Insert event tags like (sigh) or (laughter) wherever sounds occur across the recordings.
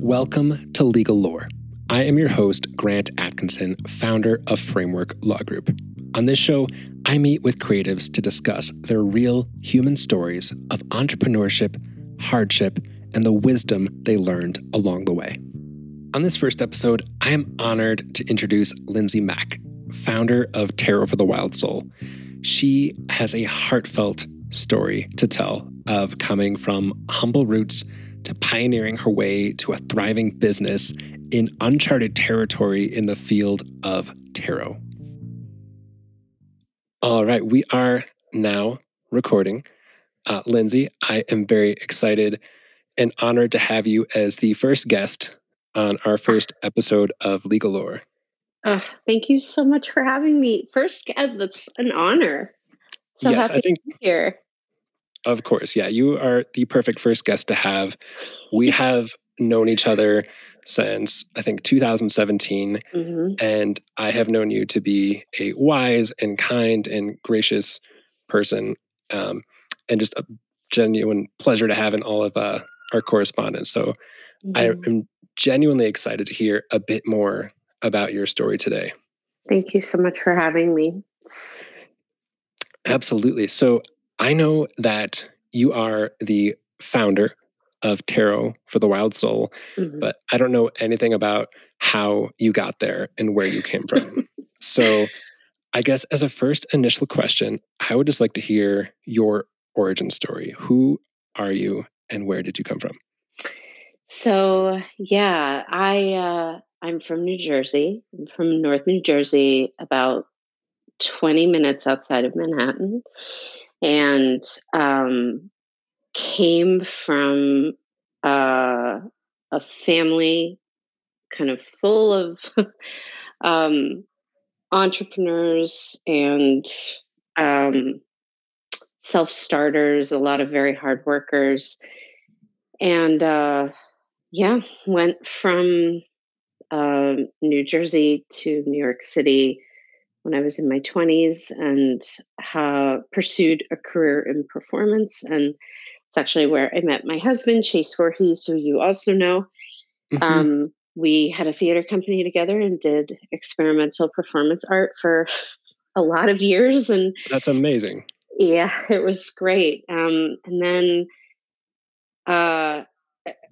Welcome to Legal Lore. I am your host, Grant Atkinson, founder of Framework Law Group. On this show, I meet with creatives to discuss their real human stories of entrepreneurship, hardship, and the wisdom they learned along the way. On this first episode, I am honored to introduce Lindsay Mack, founder of Tarot for the Wild Soul. She has a heartfelt story to tell of coming from humble roots to pioneering her way to a thriving business in uncharted territory in the field of tarot. All right, we are now recording. Uh, Lindsay, I am very excited and honored to have you as the first guest on our first episode of Legal Lore. Uh, thank you so much for having me. First guest, that's an honor. So yes, happy I think to be here. Of course, yeah. You are the perfect first guest to have. We (laughs) have known each other since I think 2017, hmm and I have known you to be a wise and kind and gracious person, um, and just a genuine pleasure to have in all of uh, our correspondence. So I Mhm. am genuinely excited to hear a bit more about your story today. Thank you so much for having me. Absolutely. So I know that you are the founder of Tarot for the Wild Soul, mhm. but I don't know anything about how you got there and where you came from. so I guess as a first initial question, I would just like to hear your origin story. Who are you and where did you come from? So yeah, I uh, I'm from New Jersey. I'm from North New Jersey, about 20 minutes outside of Manhattan, and um, came from uh, a family kind of full of (laughs) um, entrepreneurs and um, self starters, a lot of very hard workers, and uh, yeah, went from um, New Jersey to New York City when I was in my 20s and uh, pursued a career in performance. And it's actually where I met my husband, Chase Voorhees, who you also know. Mhm. Um, we had a theater company together and did experimental performance art for a lot of years. And That's amazing. yeah, it was great. Um, and then uh,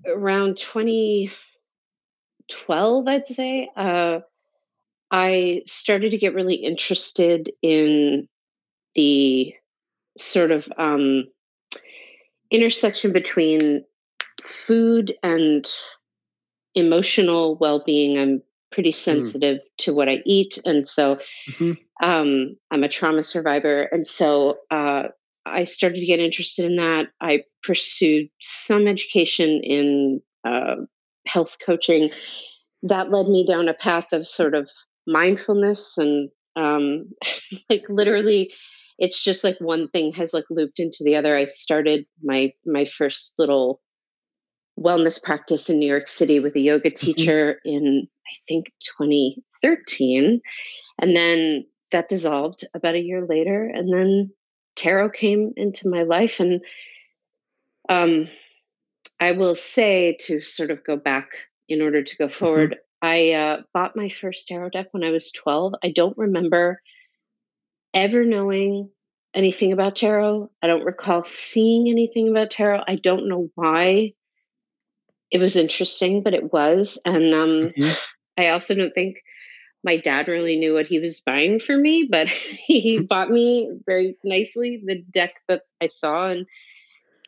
around 2012, I'd say, uh, I started to get really interested in the sort of um, intersection between food and emotional well-being. I'm pretty sensitive to what I eat, and so Mhm. um, I'm a trauma survivor, and so uh, I started to get interested in that. I pursued some education in uh, health coaching. That led me down a path of sort of mindfulness and um, (laughs) like literally it's just like one thing has like looped into the other. I started my my first little wellness practice in new york city with a yoga teacher in i think 2013 and then that dissolved about a year later and then tarot came into my life and um i will say to sort of go back in order to go forward i uh, bought my first tarot deck when i was 12 i don't remember ever knowing anything about tarot. I don't recall seeing anything about tarot. I don't know why it was interesting, but it was. And um, Mhm. I also don't think my dad really knew what he was buying for me, but (laughs) he bought me very nicely the deck that I saw and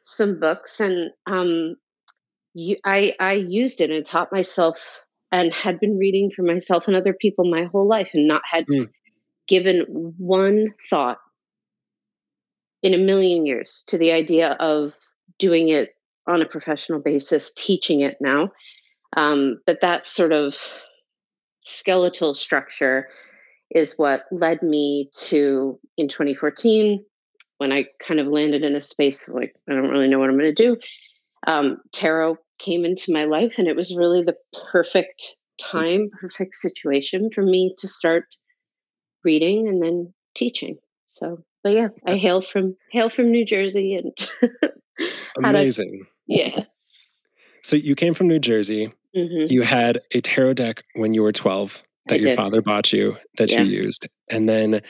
some books. And um, you, I, I used it and taught myself and had been reading for myself and other people my whole life and not had Mm. given one thought in a million years to the idea of doing it on a professional basis, teaching it now. Um, but that sort of skeletal structure is what led me to in 2014 when I kind of landed in a space of like, I don't really know what I'm going to do. Um, tarot came into my life, and it was really the perfect time, perfect situation for me to start reading and then teaching. So, but yeah, I hail from hail from New Jersey and (laughs) had a Amazing. yeah. So you came from New Jersey mm-hmm. you had a tarot deck when you were 12 that I your did. father bought you that yeah. you used. And then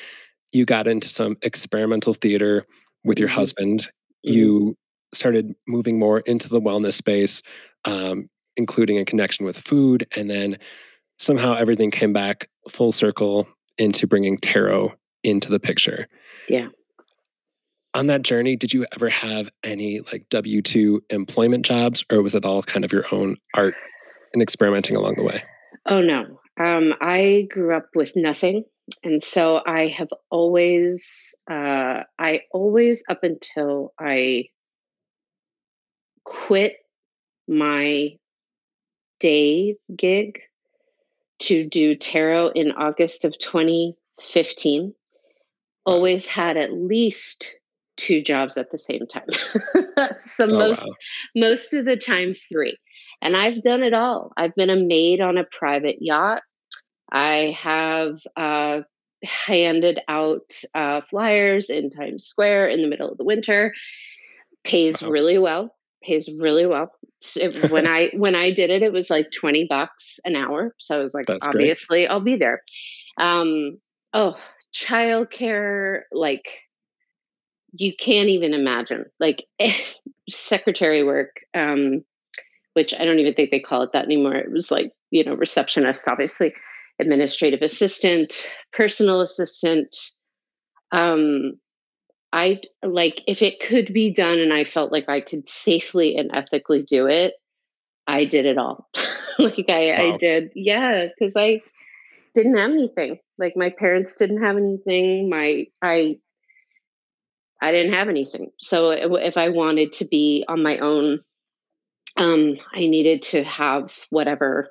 you got into some experimental theater with your mm-hmm. husband. Mm-hmm. You started moving more into the wellness space, um, including a connection with food. And then somehow everything came back full circle into bringing tarot into the picture. Yeah. On that journey, did you ever have any like W 2 employment jobs, or was it all kind of your own art and experimenting along the way? Oh, no. Um, I grew up with nothing. And so I have always, uh, I always, up until I quit my day gig to do tarot in August of 2015, always had at least two jobs at the same time. (laughs) so oh, most wow. most of the time three. And I've done it all. I've been a maid on a private yacht. I have uh, handed out uh, flyers in Times Square in the middle of the winter. Pays wow. really well. Pays really well. So when (laughs) I when I did it, it was like twenty bucks an hour. So I was like, That's obviously, great. I'll be there. Um, oh, childcare, like you can't even imagine. Like (laughs) secretary work, um, which I don't even think they call it that anymore. It was like you know receptionist, obviously administrative assistant, personal assistant. Um, I like if it could be done and I felt like I could safely and ethically do it, I did it all. (laughs) like I, wow. I did, yeah, because I didn't have anything. Like my parents didn't have anything. My I I didn't have anything. So if I wanted to be on my own, um, I needed to have whatever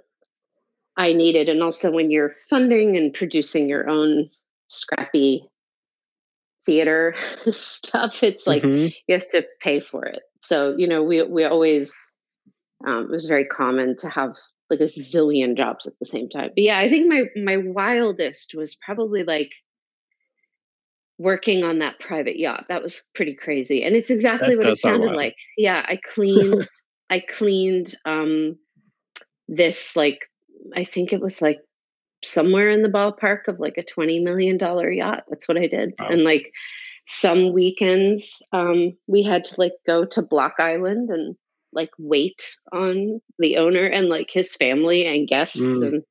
I needed. And also, when you're funding and producing your own scrappy theater (laughs) stuff, it's like mm-hmm. you have to pay for it. So, you know, we, we always, um, it was very common to have like a zillion jobs at the same time. But yeah, I think my, my wildest was probably like working on that private yacht. That was pretty crazy. And it's exactly that what it sounded like. Yeah. I cleaned, (laughs) I cleaned, um, this like I think it was like somewhere in the ballpark of like a $20 million yacht. That's what I did. Wow. And like some weekends, um, we had to like go to Block Island and like wait on the owner and like his family and guests. Mm. And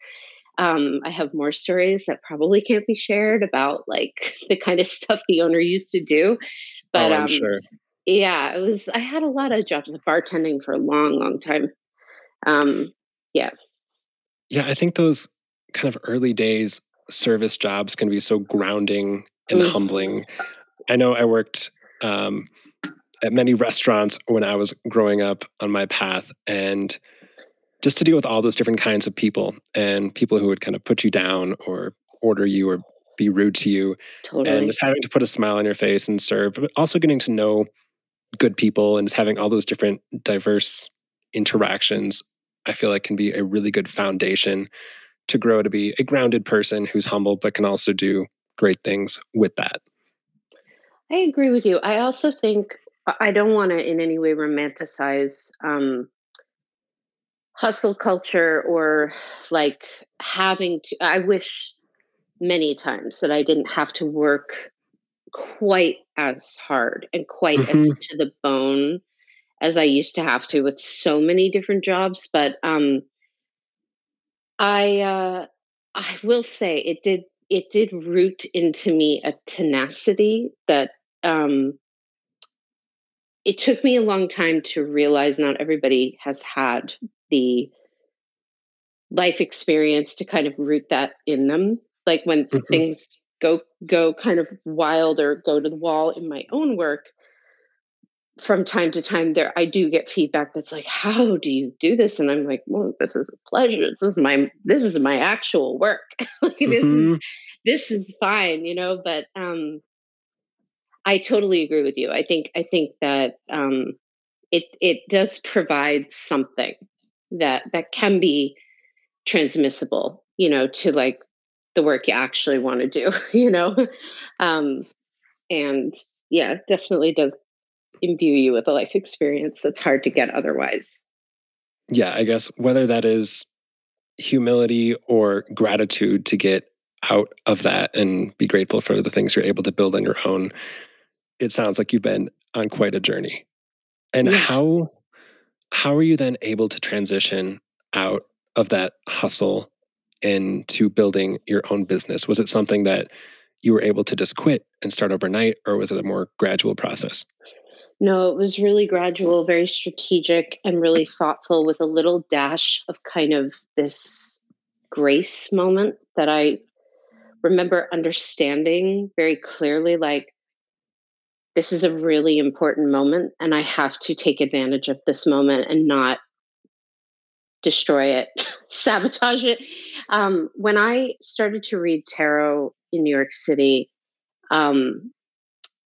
um, I have more stories that probably can't be shared about like (laughs) the kind of stuff the owner used to do. But oh, um, sure. yeah, it was, I had a lot of jobs of bartending for a long, long time. Um, yeah. Yeah, I think those kind of early days service jobs can be so grounding and mm. humbling. I know I worked um, at many restaurants when I was growing up on my path, and just to deal with all those different kinds of people and people who would kind of put you down or order you or be rude to you, totally. and just having to put a smile on your face and serve, but also getting to know good people and just having all those different diverse interactions I feel like can be a really good foundation to grow to be a grounded person who's humble, but can also do great things with that. I agree with you. I also think I don't want to in any way romanticize um, hustle culture or like having to. I wish many times that I didn't have to work quite as hard and quite mm-hmm. as to the bone as I used to have to with so many different jobs. But um, I uh, I will say it did it did root into me a tenacity that um, it took me a long time to realize not everybody has had the life experience to kind of root that in them like when mm-hmm. things go go kind of wild or go to the wall in my own work from time to time there i do get feedback that's like how do you do this? And i'm like well this is a pleasure. This is my this is my actual work. (laughs) Like mm-hmm. this is mm-hmm. this is fine you know? But um i totally agree with you. I think i think that um it it does provide something that that can be transmissible you know to like the work you actually want to do (laughs) you know? Um and yeah definitely does imbue you with a life experience that's hard to get otherwise. yeah, I guess whether that is humility or gratitude to get out of that and be grateful for the things you're able to build on your own, it sounds like you've been on quite a journey. And Yeah. how how are you then able to transition out of that hustle into building your own business? Was it something that you were able to just quit and start overnight, or was it a more gradual process? No, it was really gradual, very strategic, and really thoughtful with a little dash of kind of this grace moment that I remember understanding very clearly like, this is a really important moment, and I have to take advantage of this moment and not destroy it, (laughs) sabotage it. Um, when I started to read tarot in New York City, um,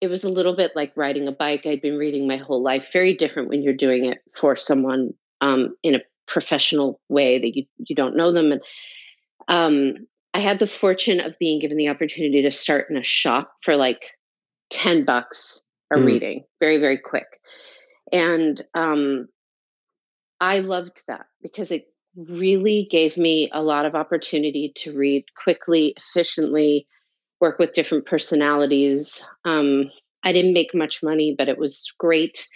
it was a little bit like riding a bike. I'd been reading my whole life. Very different when you're doing it for someone um, in a professional way that you you don't know them. And um, I had the fortune of being given the opportunity to start in a shop for like ten bucks a Mm, reading, very very quick. And um, I loved that because it really gave me a lot of opportunity to read quickly, efficiently, work with different personalities. Um, I didn't make much money, but it was great.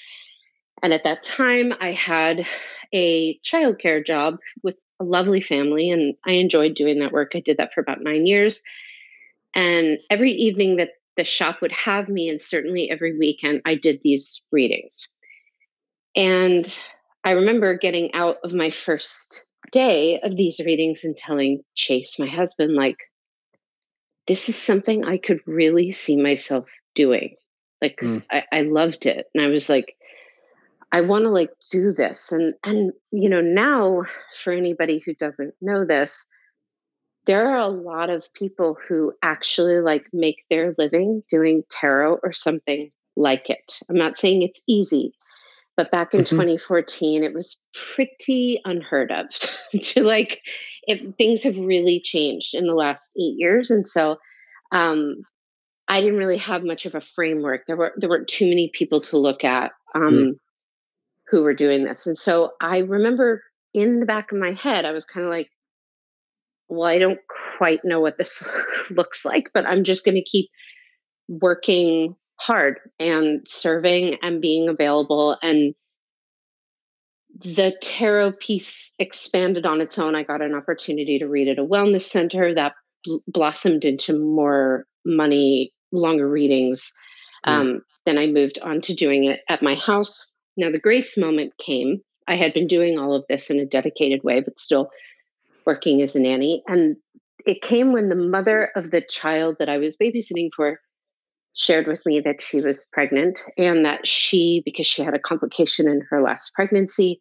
And at that time, I had a childcare job with a lovely family, and I enjoyed doing that work. I did that for about nine years. And every evening that the shop would have me, and certainly every weekend, I did these readings. And I remember getting out of my first day of these readings and telling Chase, my husband, like, this is something I could really see myself doing. Like, mm, I, I loved it. And I was like, I want to like do this. And, and, you know, now for anybody who doesn't know this, there are a lot of people who actually like make their living doing tarot or something like it. I'm not saying it's easy, but back in mhm, 2014, it was pretty unheard of (laughs) to like, if things have really changed in the last eight years. And so, um, I didn't really have much of a framework. There were there weren't too many people to look at mm, um, who were doing this, and so I remember in the back of my head, I was kind of like, "Well, I don't quite know what this (laughs) looks like, but I'm just going to keep working hard and serving and being available." And the tarot piece expanded on its own. I got an opportunity to read at a wellness center that bl- blossomed into more money, longer readings. mm, Um, then I moved on to doing it at my house. Now, the grace moment came. I had been doing all of this in a dedicated way, but still working as a nanny. And it came when the mother of the child that I was babysitting for shared with me that she was pregnant and that she, because she had a complication in her last pregnancy,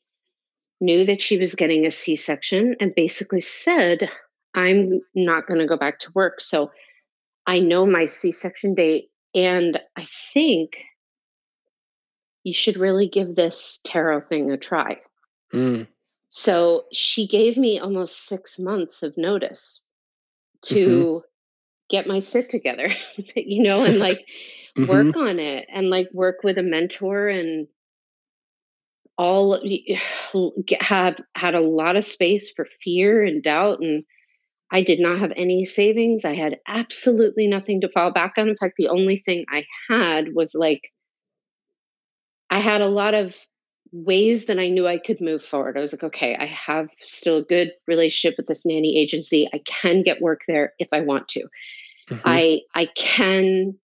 knew that she was getting a C section and basically said, I'm not going to go back to work. So I know my C section date. And I think you should really give this tarot thing a try. mm, So she gave me almost six months of notice mhm, to get my shit together, (laughs) you know, and (laughs) like mhm, work on it and like work with a mentor and all (sighs) have had a lot of space for fear and doubt and I did not have any savings. I had absolutely nothing to fall back on. In fact, the only thing I had was like, I had a lot of ways that I knew I could move forward. I was like, okay, I have still a good relationship with this nanny agency. I can get work there if I want to. Mhm, I I can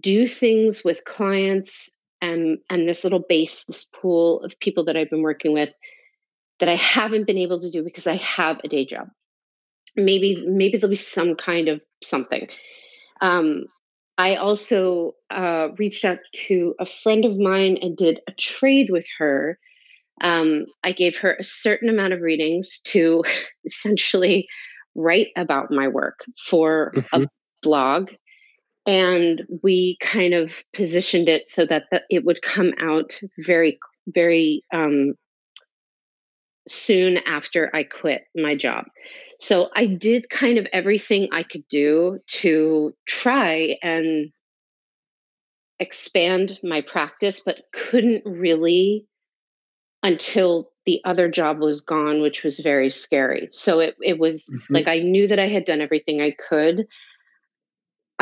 do things with clients and and this little base, this pool of people that I've been working with that I haven't been able to do because I have a day job. Maybe maybe there'll be some kind of something Um, I also uh, reached out to a friend of mine and did a trade with her. Um, I gave her a certain amount of readings to (laughs) essentially write about my work for a mhm, blog. And we kind of positioned it so that the, it would come out very, very um, soon after I quit my job. So I did kind of everything I could do to try and expand my practice, but couldn't really until the other job was gone, which was very scary. So it it was mm-hmm. like I knew that I had done everything I could.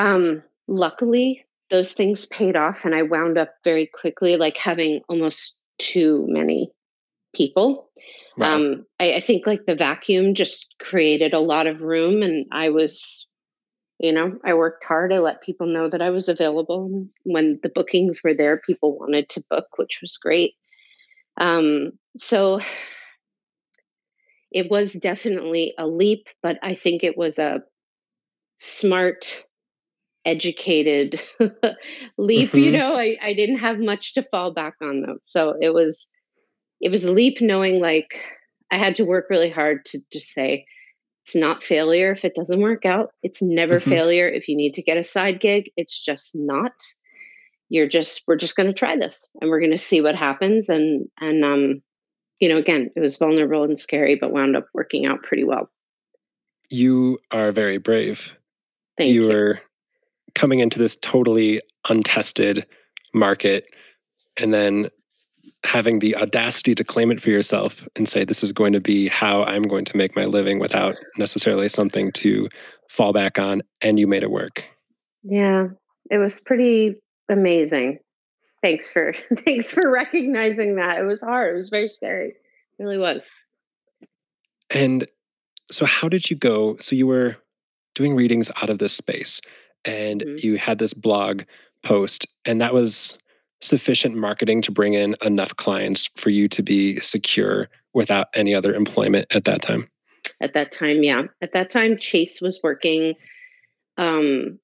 Um, luckily, those things paid off, and I wound up very quickly, like having almost too many people. Wow. Um, I, I think like the vacuum just created a lot of room, and I was you know i worked hard i let people know that i was available when the bookings were there people wanted to book which was great um, so it was definitely a leap, but I think it was a smart, educated (laughs) leap. Mm-hmm. You know, I, I didn't have much to fall back on though. So it was it was a leap knowing like I had to work really hard to just say it's not failure if it doesn't work out. It's never mm-hmm. failure if you need to get a side gig. It's just not you're just we're just going to try this and we're going to see what happens and and um you know again it was vulnerable and scary but wound up working out pretty well you are very brave Thank you, you are coming into this totally untested market and then having the audacity to claim it for yourself and say this is going to be how i'm going to make my living without necessarily something to fall back on and you made it work yeah it was pretty amazing. Thanks for (laughs) thanks for recognizing that. It was hard. It was very scary. It really was. And so how did you go? So you were doing readings out of this space and mm-hmm. you had this blog post and that was sufficient marketing to bring in enough clients for you to be secure without any other employment at that time at that time yeah at that time chase was working um,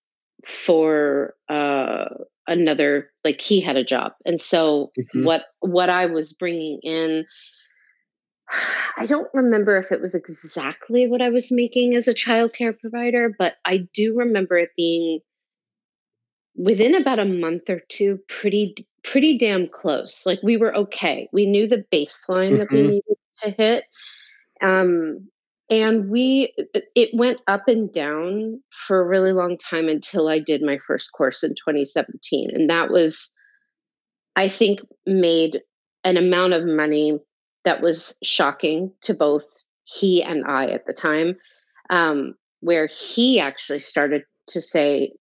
for uh, another like he had a job and so mm-hmm. what what i was bringing in (sighs) i don't remember if it was exactly what i was making as a childcare provider but i do remember it being within about a month or two pretty pretty damn close like we were okay we knew the baseline mm-hmm. that we mm-hmm. needed to hit um and we it went up and down for a really long time until i did my first course in 2017 and that was i think made an amount of money that was shocking to both he and i at the time um, where he actually started to say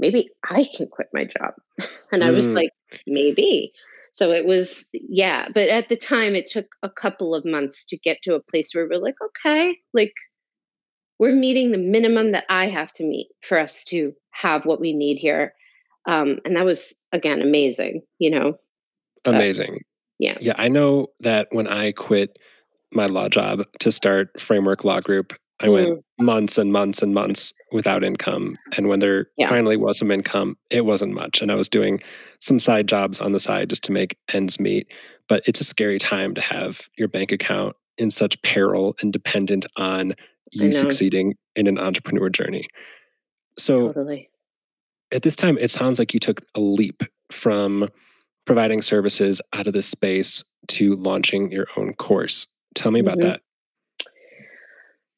maybe i can quit my job (laughs) and i was mm. like maybe so it was, yeah. But at the time, it took a couple of months to get to a place where we're like, okay, like we're meeting the minimum that I have to meet for us to have what we need here. Um, and that was, again, amazing, you know? Amazing. Yeah. Yeah. I know that when I quit my law job to start Framework Law Group, I mm. went months and months and months without income. And when there yeah. finally was some income, it wasn't much. And I was doing some side jobs on the side just to make ends meet. But it's a scary time to have your bank account in such peril and dependent on you succeeding in an entrepreneur journey. So totally. at this time, it sounds like you took a leap from providing services out of this space to launching your own course. Tell me about mm-hmm. that.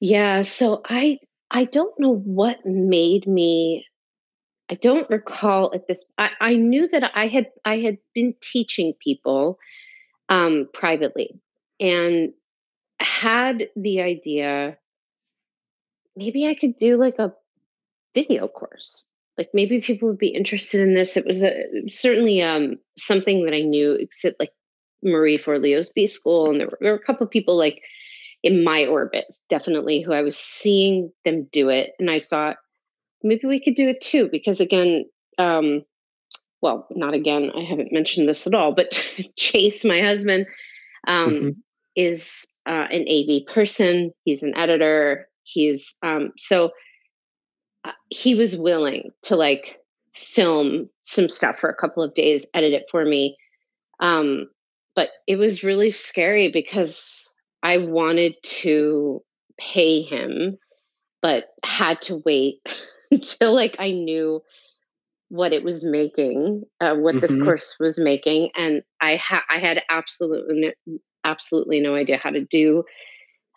Yeah, so I I don't know what made me I don't recall at this I, I knew that I had I had been teaching people um privately and had the idea maybe I could do like a video course. Like maybe people would be interested in this. It was a, certainly um something that I knew except like Marie Forleo's B school and there were, there were a couple of people like in my orbit, definitely who I was seeing them do it. And I thought, maybe we could do it too. Because again, um, well, not again, I haven't mentioned this at all, but (laughs) Chase, my husband, um, mm-hmm. is uh, an AV person. He's an editor. He's um, so he was willing to like film some stuff for a couple of days, edit it for me. Um, but it was really scary because I wanted to pay him, but had to wait (laughs) until like I knew what it was making, uh, what mm-hmm. this course was making, and I had I had absolutely absolutely no idea how to do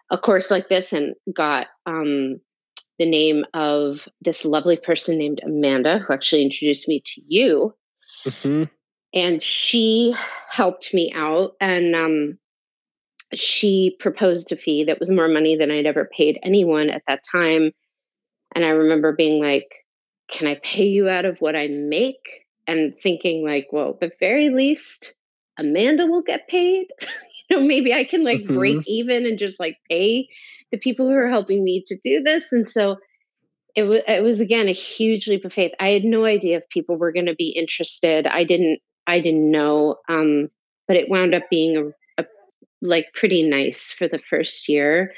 a course like this, and got um, the name of this lovely person named Amanda, who actually introduced me to you, mm-hmm. and she helped me out, and um, she proposed a fee that was more money than I'd ever paid anyone at that time. And I remember being like, can I pay you out of what I make? And thinking like, well, the very least, Amanda will get paid. (laughs) you know, maybe I can like mm-hmm. break even and just like pay the people who are helping me to do this. And so it was it was again a huge leap of faith. I had no idea if people were going to be interested. I didn't I didn't know. Um, but it wound up being a, a like pretty nice for the first year.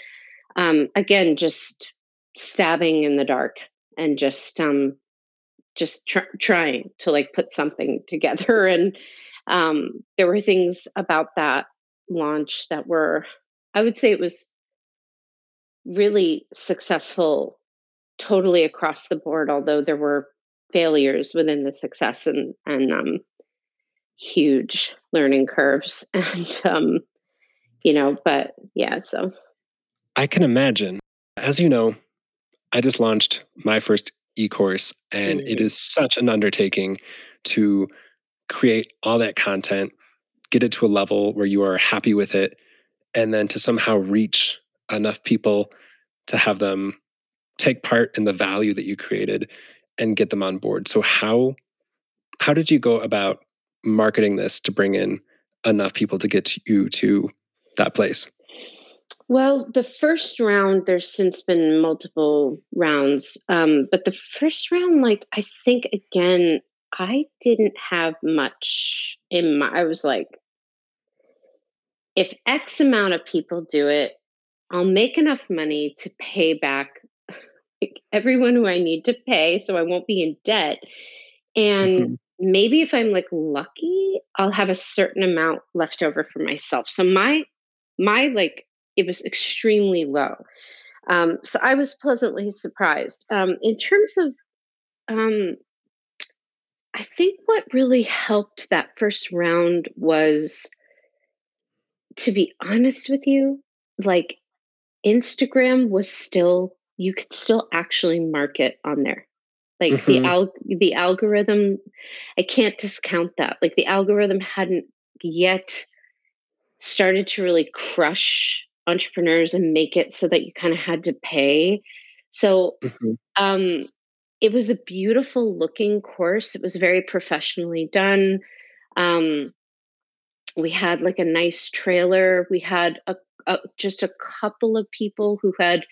Um, again, just stabbing in the dark and just um, just tr- trying to like put something together. (laughs) And um, there were things about that launch that were, I would say, it was really successful totally across the board, although there were failures within the success and and um, huge learning curves (laughs) and um, you know, but yeah, so I can imagine. As you know, I just launched my first e-course and mm-hmm. it is such an undertaking to create all that content, get it to a level where you are happy with it, and then to somehow reach enough people to have them take part in the value that you created and get them on board. So how how did you go about marketing this to bring in enough people to get you to that place? Well, the first round, there's since been multiple rounds. Um, but the first round, like, I think again, I didn't have much in my, I was like, if X amount of people do it, I'll make enough money to pay back everyone who I need to pay so I won't be in debt. And mm-hmm. maybe if I'm like lucky, I'll have a certain amount left over for myself. So my my like it was extremely low. Um, so I was pleasantly surprised. Um, in terms of um, I think what really helped that first round was to be honest with you, like Instagram was still you could still actually market on there. Like mm-hmm. the al- the algorithm, I can't discount that. Like the algorithm hadn't yet started to really crush entrepreneurs and make it so that you kind of had to pay. So mm-hmm. um, it was a beautiful looking course. It was very professionally done. Um, we had like a nice trailer. We had a, a, just a couple of people who had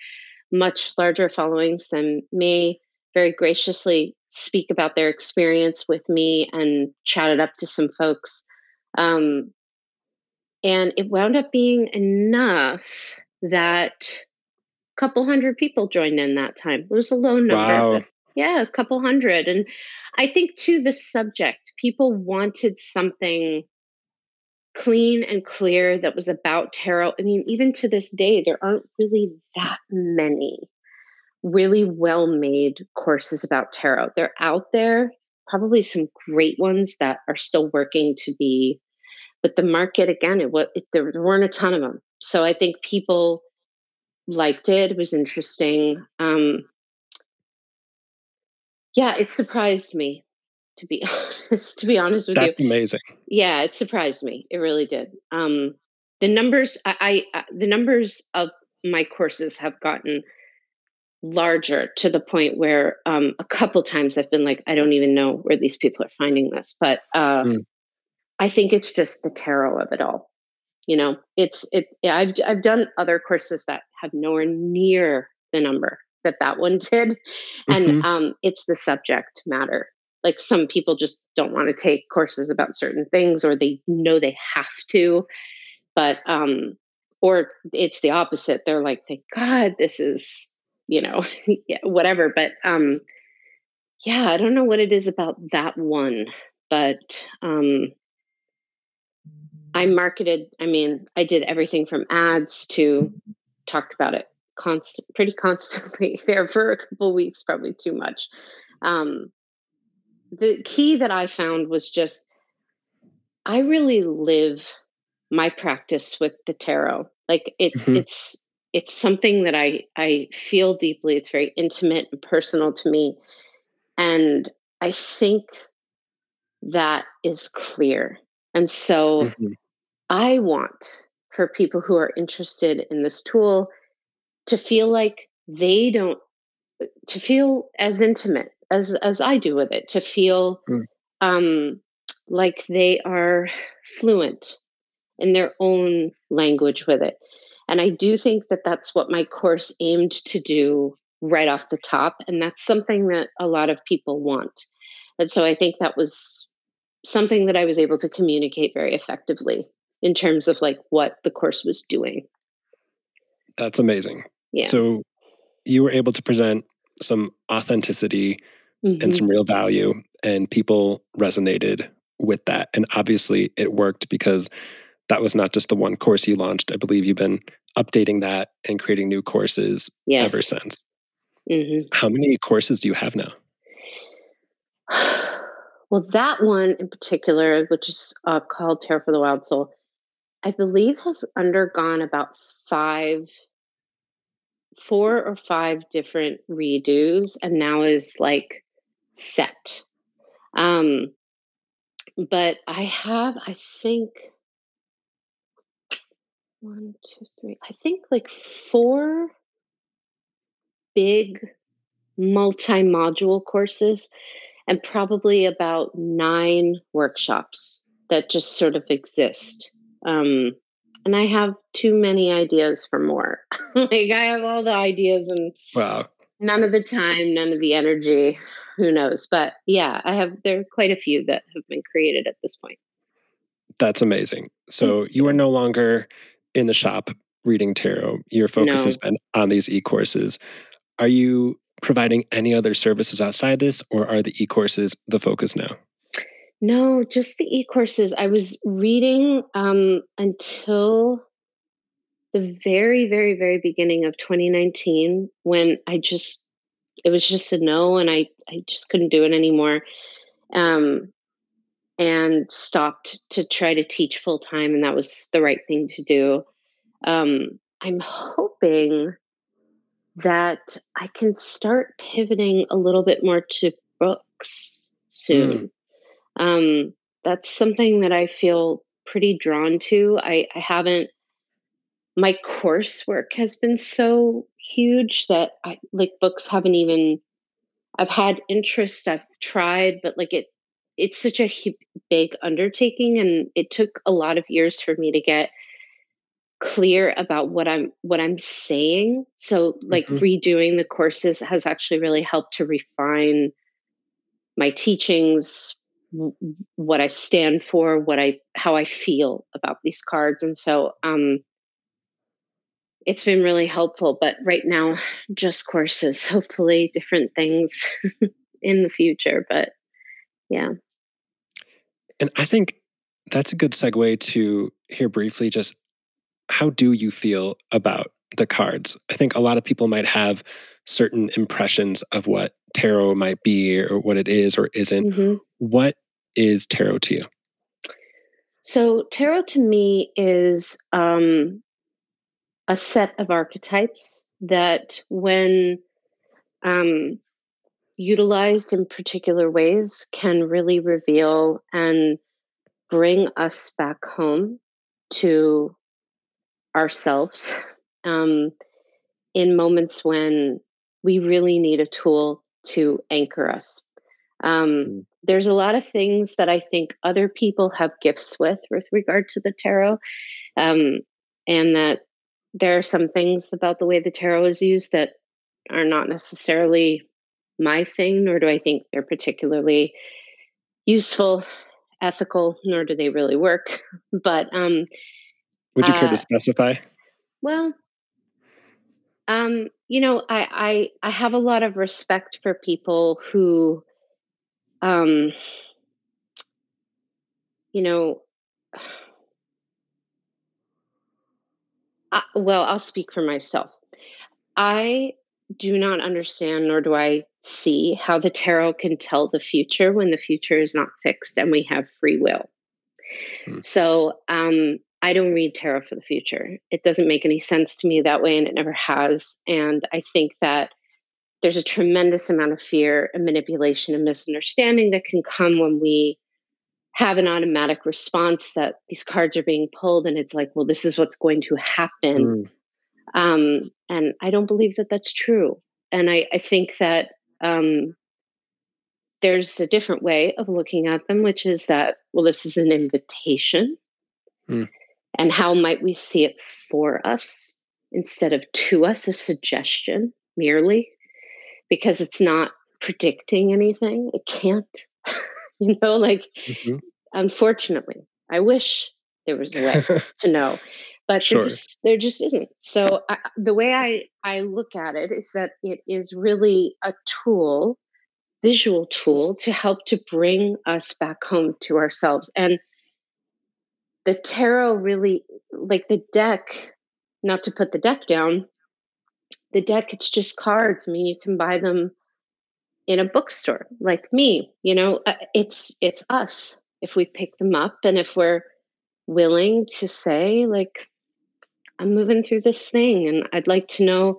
much larger followings than me very graciously speak about their experience with me and chatted up to some folks. Um, and it wound up being enough that a couple hundred people joined in that time. It was a low number. Wow. yeah, a couple hundred. And I think to the subject, people wanted something clean and clear that was about tarot. I mean, even to this day, there aren't really that many really well made courses about tarot. They're out there, probably some great ones that are still working to be, but the market again, it, it there weren't a ton of them. So I think people liked it. It was interesting. Um, yeah, it surprised me to be (laughs) honest to be honest with that's you. That's amazing. Yeah it surprised me. It really did. Um the numbers I, I the numbers of my courses have gotten larger to the point where um a couple times i've been like i don't even know where these people are finding this but uh mm. i think it's just the tarot of it all. You know it's it Yeah, i've i've done other courses that have nowhere near the number that that one (laughs) did and mm-hmm. um it's the subject matter like some people just don't want to take courses about certain things or they know they have to but um or it's the opposite. They're like thank god this is you know (laughs) whatever but um yeah i don't know what it is about that one but um i marketed i mean i did everything from ads to talked about it constant pretty (laughs) constantly there for a couple weeks probably too much um the key that I found was just I really live my practice with the tarot. Like it's mm-hmm. it's it's something that I I feel deeply. It's very intimate and personal to me. And I think that is clear. And so mm-hmm. I want for people who are interested in this tool to feel like they don't to feel as intimate as as I do with it, to feel mm. um, like they are fluent in their own language with it. And I do think that that's what my course aimed to do right off the top. And that's something that a lot of people want. And so I think that was something that I was able to communicate very effectively in terms of like what the course was doing. That's amazing. Yeah. So you were able to present some authenticity mm-hmm. and some real value, and people resonated with that. And obviously, it worked because that was not just the one course you launched. I believe you've been updating that and creating new courses yes. ever since. Mm-hmm. How many courses do you have now? (sighs) Well, that one in particular, which is uh, called Tarot for the Wild Soul, I believe has undergone about five four or five different redos and now is like set. Um, but I have, I think, one, two, three, I think like four big multi module courses and probably about nine workshops that just sort of exist. Um, and I have too many ideas for more. (laughs) like I have all the ideas and wow. none of the time, none of the energy. Who knows? But yeah, I have there are quite a few that have been created at this point. That's amazing. So you are no longer in the shop reading tarot. Your focus no. has been on these e-courses. Are you providing any other services outside this, or are the e-courses the focus now? No, just the e courses. I was reading um, until the very, very, very beginning of 2019 when I just, it was just a no and I, I just couldn't do it anymore. Um, and stopped to try to teach full time. And that was the right thing to do. Um, I'm hoping that I can start pivoting a little bit more to books soon. Mm. Um, that's something that I feel pretty drawn to. I, I haven't, my coursework has been so huge that I like books haven't even, I've had interest, I've tried, but like it, it's such a big undertaking and it took a lot of years for me to get clear about what I'm what I'm saying. So like mm-hmm. redoing the courses has actually really helped to refine my teachings, what I stand for, what I how I feel about these cards, and so um, it's been really helpful. But right now, just courses. Hopefully, different things (laughs) in the future. But yeah, and I think that's a good segue to hear briefly just how do you feel about the cards? I think a lot of people might have certain impressions of what tarot might be or what it is or isn't. Mm-hmm. What is tarot to you? So, tarot to me is um, a set of archetypes that, when um, utilized in particular ways, can really reveal and bring us back home to ourselves (laughs) um, in moments when we really need a tool to anchor us. Um, mm. There's a lot of things that I think other people have gifts with with regard to the tarot, um, and that there are some things about the way the tarot is used that are not necessarily my thing, nor do I think they're particularly useful, ethical, nor do they really work. (laughs) But um, would you care to uh, specify? Well, um, you know, I, I I have a lot of respect for people who um, you know, I, well, I'll speak for myself. I do not understand, nor do I see how the tarot can tell the future when the future is not fixed and we have free will. Hmm. So um, I don't read tarot for the future. It doesn't make any sense to me that way, and it never has. And I think that there's a tremendous amount of fear and manipulation and misunderstanding that can come when we have an automatic response that these cards are being pulled and it's like well this is what's going to happen mm. um, and i don't believe that that's true and i, I think that um, there's a different way of looking at them which is that well this is an invitation mm. And how might we see it for us instead of to us a suggestion merely? Because it's not predicting anything. It can't. (laughs) You know like mm-hmm. unfortunately i wish there was a way (laughs) to know but sure. there, just, there just isn't. So I, the way i i look at it is that it is really a tool visual tool to help to bring us back home to ourselves. And the tarot really like the deck not to put the deck down the deck it's just cards. I mean you can buy them in a bookstore like me you know? Uh, it's it's us if we pick them up and if we're willing to say like i'm moving through this thing and i'd like to know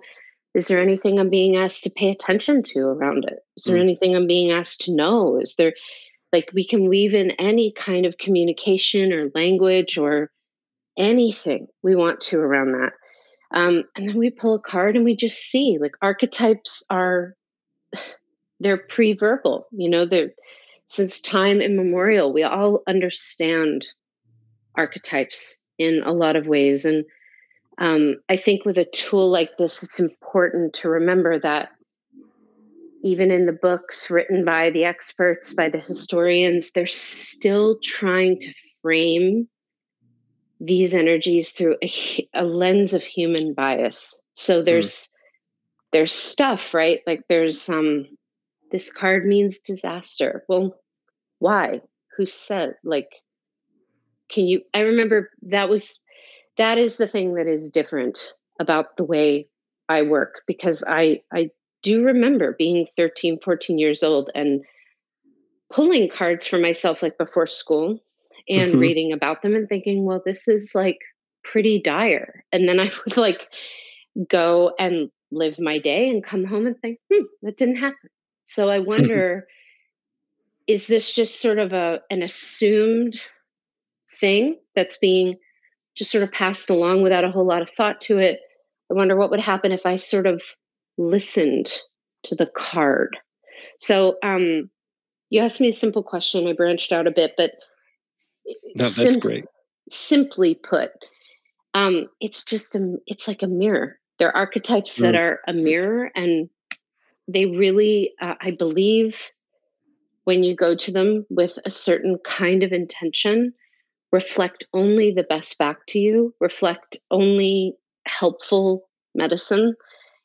is there anything i'm being asked to pay attention to around it? Is there mm. anything i'm being asked to know? Is there like we can weave in any kind of communication or language or anything we want to around that. Um, and then we pull a card and we just see like archetypes are (sighs) they're pre-verbal you know they're since time immemorial we all understand archetypes in a lot of ways. And um, i think with a tool like this it's important to remember that even in the books written by the experts by the historians they're still trying to frame these energies through a, a lens of human bias so hmm. there's mm. there's stuff right like there's um this card means disaster. Well, why? Who said? Like, can you? I remember that was, that is the thing that is different about the way I work because I, I do remember being 13, 14 years old and pulling cards for myself like before school and mm-hmm. reading about them and thinking, well, this is like pretty dire. And then I (laughs) would like go and live my day and come home and think, hmm, that didn't happen. So I wonder (laughs) is this just sort of a an assumed thing that's being just sort of passed along without a whole lot of thought to it? I wonder what would happen if I sort of listened to the card. So um you asked me a simple question. I branched out a bit, but no, that's sim- great. Simply put, um, it's just a it's like a mirror. There are archetypes mm. that are a mirror, and they really, uh, I believe, when you go to them with a certain kind of intention, reflect only the best back to you, reflect only helpful medicine,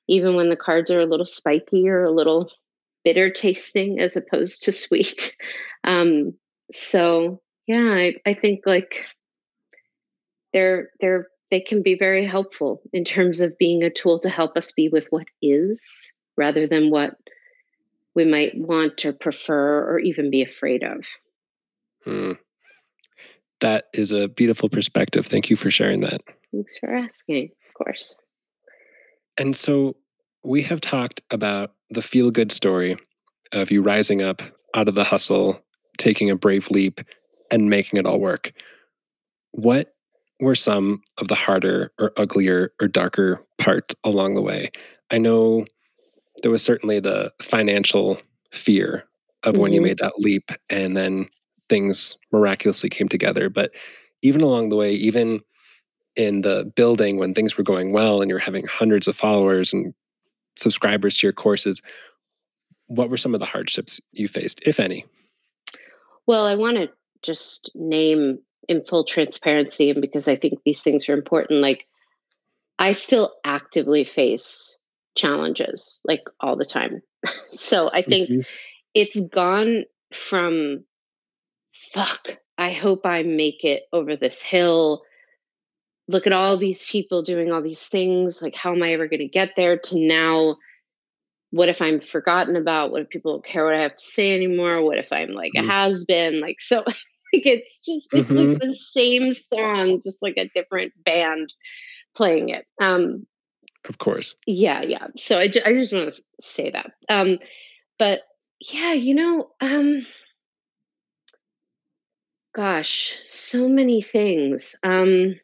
even when the cards are a little spiky or a little bitter tasting as opposed to sweet. (laughs) Um, so yeah, I, I think like they're they're they can be very helpful in terms of being a tool to help us be with what is rather than what we might want or prefer or even be afraid of. Hmm. That is a beautiful perspective. Thank you for sharing that. Thanks for asking, of course. And so we have talked about the feel good story of you rising up out of the hustle, taking a brave leap, and making it all work. What were some of the harder or uglier or darker parts along the way? I know there was certainly the financial fear of mm-hmm. when you mm-hmm. made that leap and then things miraculously came together. But even along the way, even in the building when things were going well and you're having hundreds of followers and subscribers to your courses, what were some of the hardships you faced, if any? Well, I want to just name in full transparency, and because I think these things are important, like I still actively face challenges like all the time. (laughs) so I think mm-hmm. it's gone from fuck, I hope I make it over this hill. Look at all these people doing all these things. Like, how am I ever going to get there? To now, what if I'm forgotten about? What if people don't care what I have to say anymore? What if I'm like mm-hmm. a has been? Like, so (laughs) like it's just, it's mm-hmm. like the same song, just like a different band playing it. Um, of course. Yeah, yeah. So I, I just want to say that. Um, but yeah, you know, um, Gosh, so many things. Um,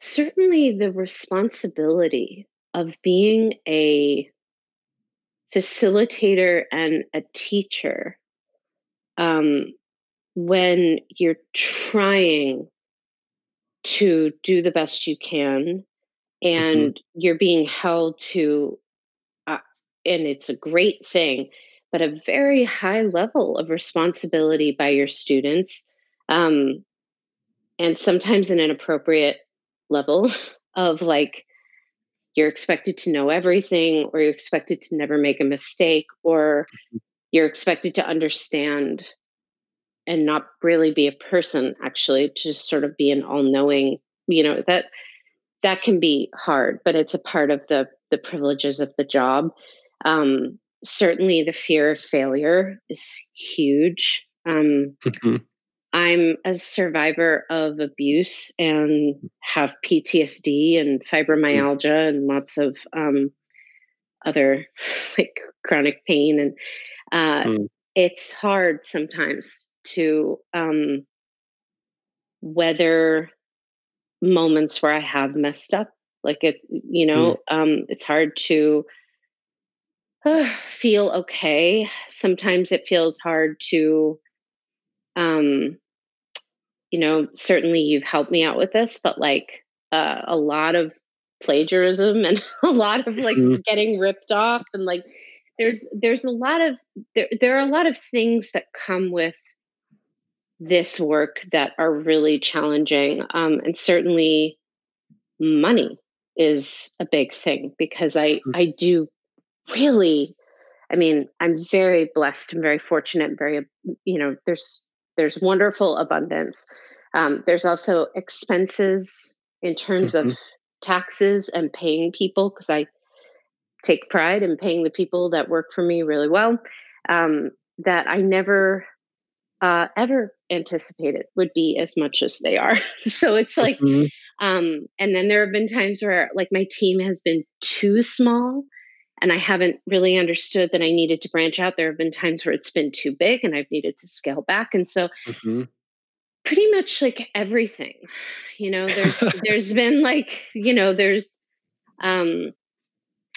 certainly the responsibility of being a facilitator and a teacher um, when you're trying to do the best you can hmm and you're being held to uh, and it's a great thing but a very high level of responsibility by your students um, and sometimes an inappropriate level (laughs) of like you're expected to know everything or you're expected to never make a mistake or you're expected to understand and not really be a person actually just sort of be an all-knowing you know that that can be hard but it's a part of the the privileges of the job. Um certainly the fear of failure is huge. Um hmm i'm a survivor of abuse and have ptsd and fibromyalgia and lots of um other (laughs) like chronic pain and uh hmm it's hard sometimes to um weather moments where I have messed up. Like it, you know, um, it's hard to uh, (sighs) feel okay. Sometimes it feels hard to, um, you know, certainly you've helped me out with this, but like uh, a lot of plagiarism (laughs) and a lot of like hmm getting ripped off and like there's there's a lot of there there are a lot of things that come with this work that are really challenging um, and certainly money is a big thing because I I do really I mean I'm very blessed and very fortunate and very you know there's there's wonderful abundance. Um, there's also expenses in terms of hmm taxes and paying people because I take pride in paying the people that work for me really well. Um, that I never uh, ever anticipated would be as much as they are. (laughs) so it's like hmm um, and then there have been times where like my team has been too small and I haven't really understood that I needed to branch out. There have been times where it's been too big and I've needed to scale back. And so hmm pretty much like everything, you know, there's (laughs) there's been like, you know, there's um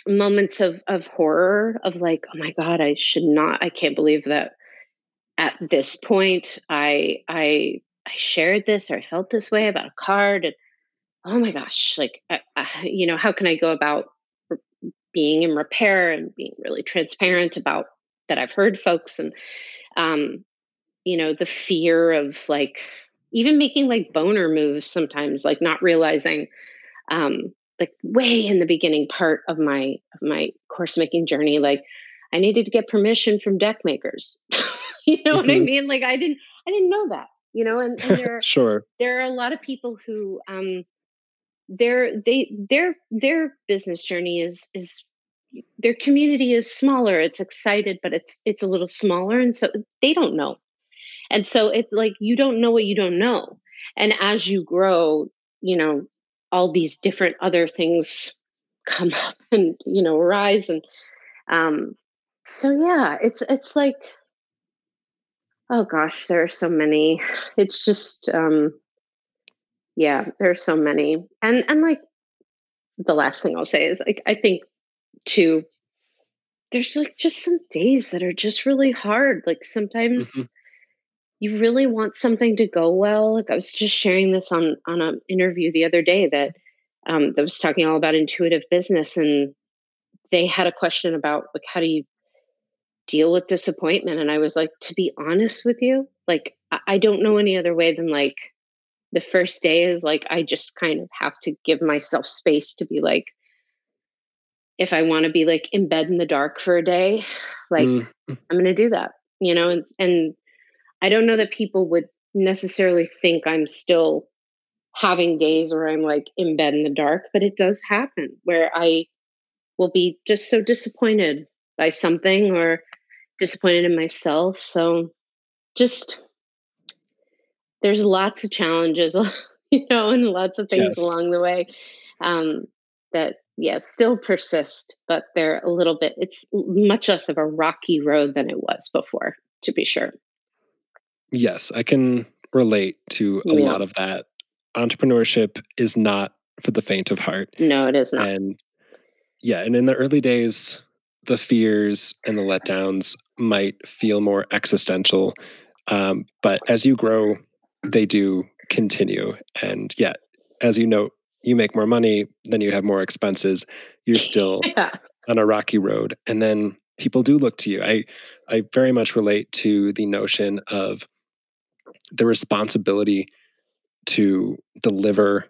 moments of of horror of like, oh my God, I should not, I can't believe that at this point I I I shared this or I felt this way about a card and oh my gosh, like, I, I, you know, how can I go about being in repair and being really transparent about that I've heard folks and, um, you know, the fear of like even making like boner moves sometimes, like not realizing, um, like way in the beginning part of my of my course making journey, like I needed to get permission from deck makers. (laughs) you know what I hmm mean? Like I didn't I didn't know that, you know, and and (laughs) there sure. there are a lot of people who um their they their their business journey is is their community is smaller it's excited but it's it's a little smaller and so they don't know. And so it's like you don't know what you don't know. And as you grow you know all these different other things come (laughs) up and you know arise and um so yeah it's it's like oh gosh there are so many. (sighs) It's just um yeah there are so many and and like the last thing i'll say is like i think too There's, like, just some days that are just really hard, like, sometimes you really want something to go well, like, I was just sharing this on on an interview the other day that, um, that was talking all about intuitive business, and they had a question about, like, how do you deal with disappointment, and I was like, "To be honest with you, like, I I don't know any other way than, like, the first day is, like, I just kind of have to give myself space to be like, if I wanna be, like, in bed in the dark for a day, like, hmm I'm gonna do that, you know, and and I don't know that people would necessarily think I'm still having days where I'm, like, in bed in the dark, but it does happen where I will be just so disappointed by something or disappointed in myself, so just there's lots of challenges, (laughs) you know, and lots of things Yes. along the way, um, that, yeah, still persist, but they're a little bit it's much less of a rocky road than it was before, to be sure. Yes, I can relate to a Yeah. lot of that. Entrepreneurship is not for the faint of heart. No, it is not. And yeah, and in the early days, the fears and the letdowns might feel more existential. Um, but as you grow, they do continue. And yet, as you know, you make more money, then you have more expenses. You're (laughs) still yeah. on a rocky road. And then people do look to you. I I very much relate to the notion of the responsibility to deliver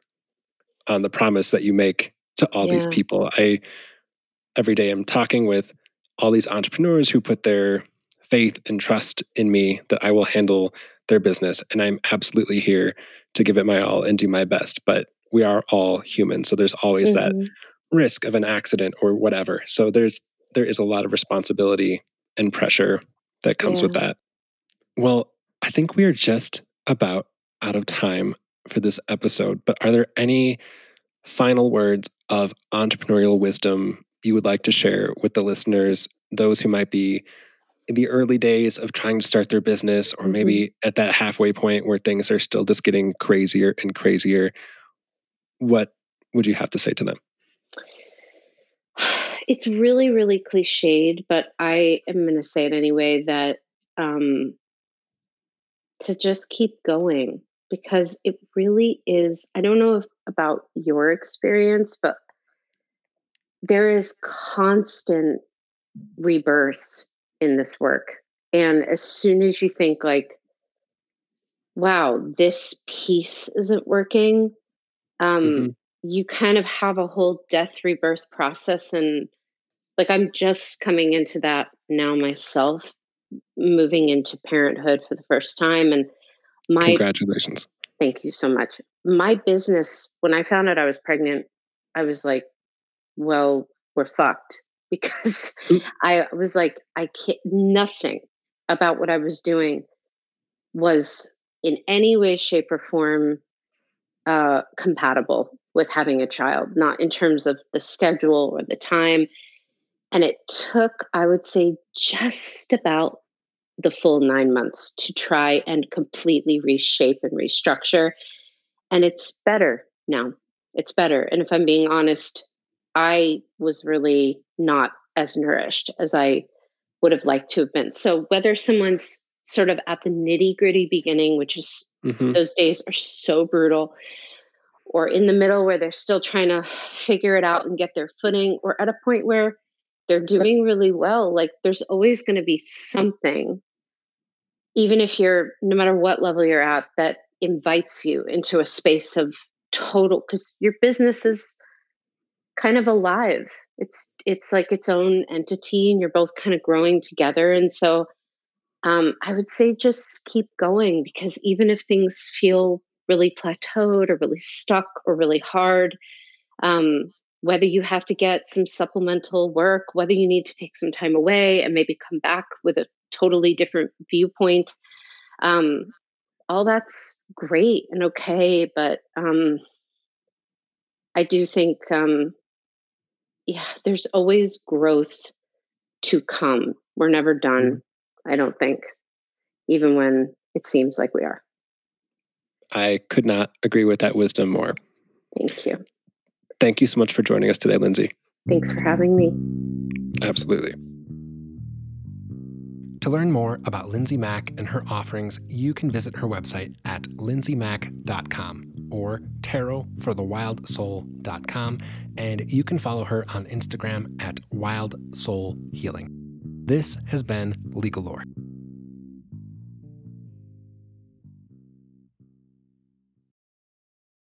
on the promise that you make to all these people. I every day I'm talking with all these entrepreneurs who put their faith and trust in me that I will handle their business and I'm absolutely here to give it my all and do my best, but we are all human, so there's always that Mhm. risk of an accident or whatever. So there's there is a lot of responsibility and pressure that comes with that. Well, I think we are just about out of time for this episode, but are there any final words of entrepreneurial wisdom you would like to share with the listeners, those who might be the early days of trying to start their business, or maybe at that halfway point where things are still just getting crazier and crazier? What would you have to say to them? (sighs) It's really, really cliched, but I am going to say it anyway that um, to just keep going because it really is. I don't know if, about your experience, but there is constant rebirth in this work. And as soon as you think, like, wow, this piece isn't working, um, Mhm. you kind of have a whole death rebirth process. And like, I'm just coming into that now myself, moving into parenthood for the first time. And my Congratulations. Thank you so much. My business, when I found out I was pregnant, I was like, well, we're fucked because Mm. (laughs) I was like, I can't, nothing about what I was doing was in any way, shape, or form uh, compatible with having a child, not in terms of the schedule or the time. And it took, I would say, just about the full nine months to try and completely reshape and restructure. And it's better now. It's better. And if I'm being honest, I was really not as nourished as I would have liked to have been. So whether someone's sort of at the nitty gritty beginning, which is Mhm. those days are so brutal, or in the middle where they're still trying to figure it out and get their footing, or at a point where they're doing really well, like there's always going to be something even if you're no matter what level you're at that invites you into a space of total because your business is kind of alive. It's it's like its own entity and you're both kind of growing together. And so um, i would say just keep going because even if things feel really plateaued or really stuck or really hard um, whether you have to get some supplemental work whether you need to take some time away and maybe come back with a totally different viewpoint um, all that's great and okay but um, i do think um, yeah there's always growth to come we're never mm-hmm. done i don't think even when it seems like we are I could not agree with that wisdom more. thank you Thank you so much for joining us today, Lindsay. thanks for having me Absolutely. To learn more about Lindsay Mack and her offerings, you can visit her website at lindsaymack.com or tarotforthewildsoul.com, and you can follow her on Instagram at Wild Soul Healing. This has been Legal Lore.